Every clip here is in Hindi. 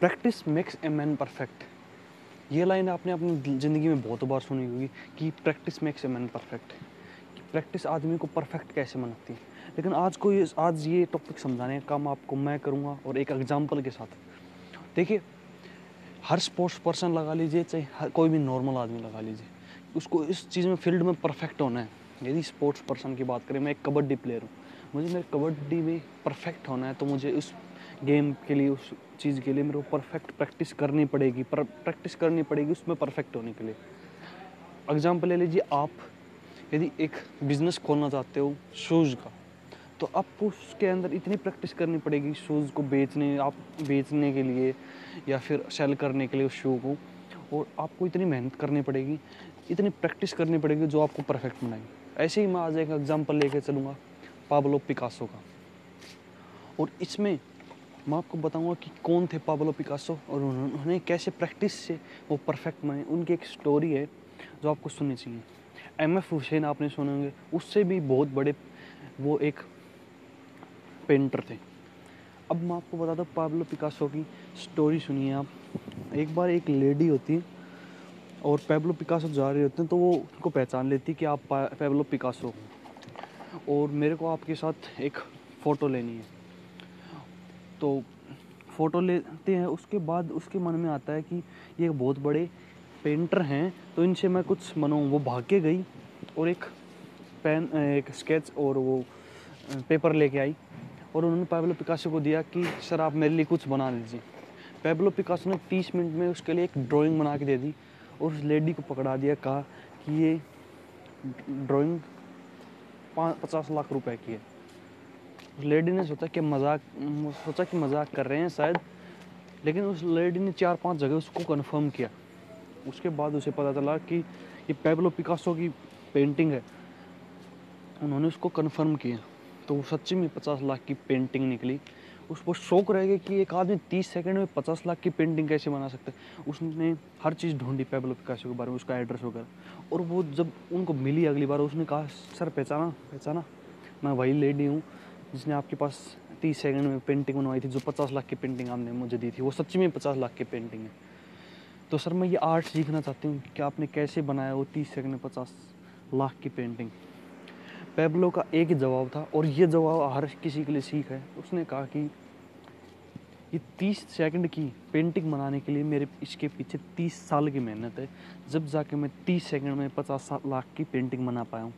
Practice makes a man perfect ये लाइन आपने अपनी ज़िंदगी में बहुत बार सुनी होगी कि practice makes a man perfect practice आदमी को परफेक्ट कैसे बनाती है? लेकिन आज को ये आज ये टॉपिक समझाने का काम आपको मैं करूँगा और एक एग्ज़ाम्पल के साथ। देखिए, हर स्पोर्ट्स पर्सन लगा लीजिए, चाहे हर कोई भी नॉर्मल आदमी लगा लीजिए। उसको इस चीज़ में फ़ील्ड में परफेक्ट होना है। यदि स्पोर्ट्स पर्सन की बात करें, मैं एक कबड्डी प्लेयर हूँ। मुझे मेरे कबड्डी में परफेक्ट होना है तो मुझे उस गेम के लिए, उस चीज़ के लिए मेरे को परफेक्ट प्रैक्टिस करनी पड़ेगी। पर प्रैक्टिस करनी पड़ेगी उसमें परफेक्ट होने के लिए। एग्ज़ाम्पल ले लीजिए आप, यदि एक बिज़नेस खोलना चाहते हो शूज़ का तो आपको उसके अंदर इतनी प्रैक्टिस करनी पड़ेगी शूज़ को बेचने, आप बेचने के लिए या फिर सेल करने के लिए उस शू को, और आपको इतनी मेहनत करनी पड़ेगी, इतनी प्रैक्टिस करनी पड़ेगी जो आपको परफेक्ट बनाएगी। ऐसे ही मैं आज एक एग्जांपल लेके चलूँगा। पाब्लो पिकासो का। और इसमें मैं आपको बताऊँगा कि कौन थे पाब्लो पिकासो और उन्होंने कैसे प्रैक्टिस से वो परफेक्ट बने। उनकी एक स्टोरी है जो आपको सुननी चाहिए। एम एफ़ हुसैन आपने सुने होंगे। उससे भी बहुत बड़े वो एक पेंटर थे। अब मैं आपको बता दूँ पाब्लो पिकासो की स्टोरी सुनिए आप। एक बार एक लेडी होती है और पैब्लो पिकासो जा रहे होते हैं तो वो उनको पहचान लेती कि आप पैब्लो पिकासो और मेरे को आपके साथ एक फ़ोटो लेनी है। तो फ़ोटो लेते हैं, उसके बाद उसके मन में आता है कि ये बहुत बड़े पेंटर हैं तो इनसे मैं कुछ मनो, वो भाग के गई और एक पेन, एक स्केच और वो पेपर लेके आई और उन्होंने पैब्लो पिकासो को दिया कि, सर, आप मेरे लिए कुछ बना दीजिए पैब्लो पिकासो ने तीस मिनट में उसके लिए एक ड्राइंग बना के दे दी और उस लेडी को पकड़ा दिया, कहा कि ये ड्राइंग पचास लाख रुपए की है। उस लेडी ने सोचा कि मज़ाक सोचा कि मज़ाक कर रहे हैं शायद, लेकिन उस लेडी ने चार पाँच जगह उसको कन्फर्म किया। उसके बाद उसे पता चला कि ये पेबलो पिकासो की पेंटिंग है। उन्होंने उसको कन्फर्म किया। तो वो सच्ची में पचास लाख की पेंटिंग निकली। उसको शौक रहेगा कि एक आदमी तीस सेकंड में पचास लाख की पेंटिंग कैसे बना सकता है। उसने हर चीज़ ढूंढी पैबलो पिकासो के बारे में, उसका एड्रेस वगैरह। और वो जब उनको मिली अगली बार, उसने कहा, सर, पहचाना पहचाना, मैं वही लेडी हूँ जिसने आपके पास तीस सेकंड में पेंटिंग बनवाई थी, जो पचास लाख की पेंटिंग आपने मुझे दी थी। वो सच्ची में पचास लाख की पेंटिंग है। तो सर, मैं ये आर्ट सीखना चाहती हूँ कि आपने कैसे बनाया वो तीस सेकंड में पचास लाख की पेंटिंग पेबलो का एक ही जवाब था और ये जवाब हर किसी के लिए सीख है। उसने कहा कि ये तीस सेकंड की पेंटिंग बनाने के लिए मेरे इसके पीछे तीस साल की मेहनत है। जब जाके मैं तीस सेकंड में पचास लाख की पेंटिंग बना पाया हूँ।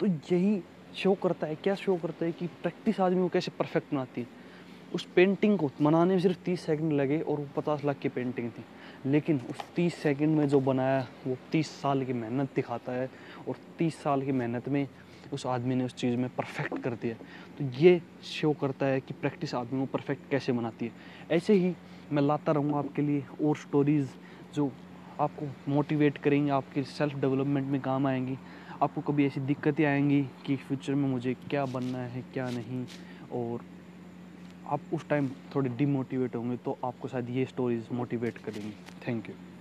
तो यही शो करता है, क्या शो करता है कि प्रैक्टिस आदमी को कैसे परफेक्ट बनाती है। उस पेंटिंग को बनाने में सिर्फ़ तीस सेकंड लगे और वो पचास लाख की पेंटिंग थी। लेकिन उस तीस सेकंड में जो बनाया, वो तीस साल की मेहनत दिखाता है और तीस साल की मेहनत में उस आदमी ने उस चीज़ में परफेक्ट कर दिया। तो ये शो करता है कि प्रैक्टिस आदमी को परफेक्ट कैसे बनाती है। ऐसे ही मैं लाता रहूँगा आपके लिए और स्टोरीज़ जो आपको मोटिवेट करेंगी, आपके सेल्फ डेवलपमेंट में काम आएँगी। आपको कभी ऐसी दिक्कतें आएँगी कि फ्यूचर में मुझे क्या बनना है, क्या नहीं? और आप उस टाइम थोड़े डिमोटिवेट होंगे तो आपको शायद ये स्टोरीज मोटिवेट करेंगी। Thank you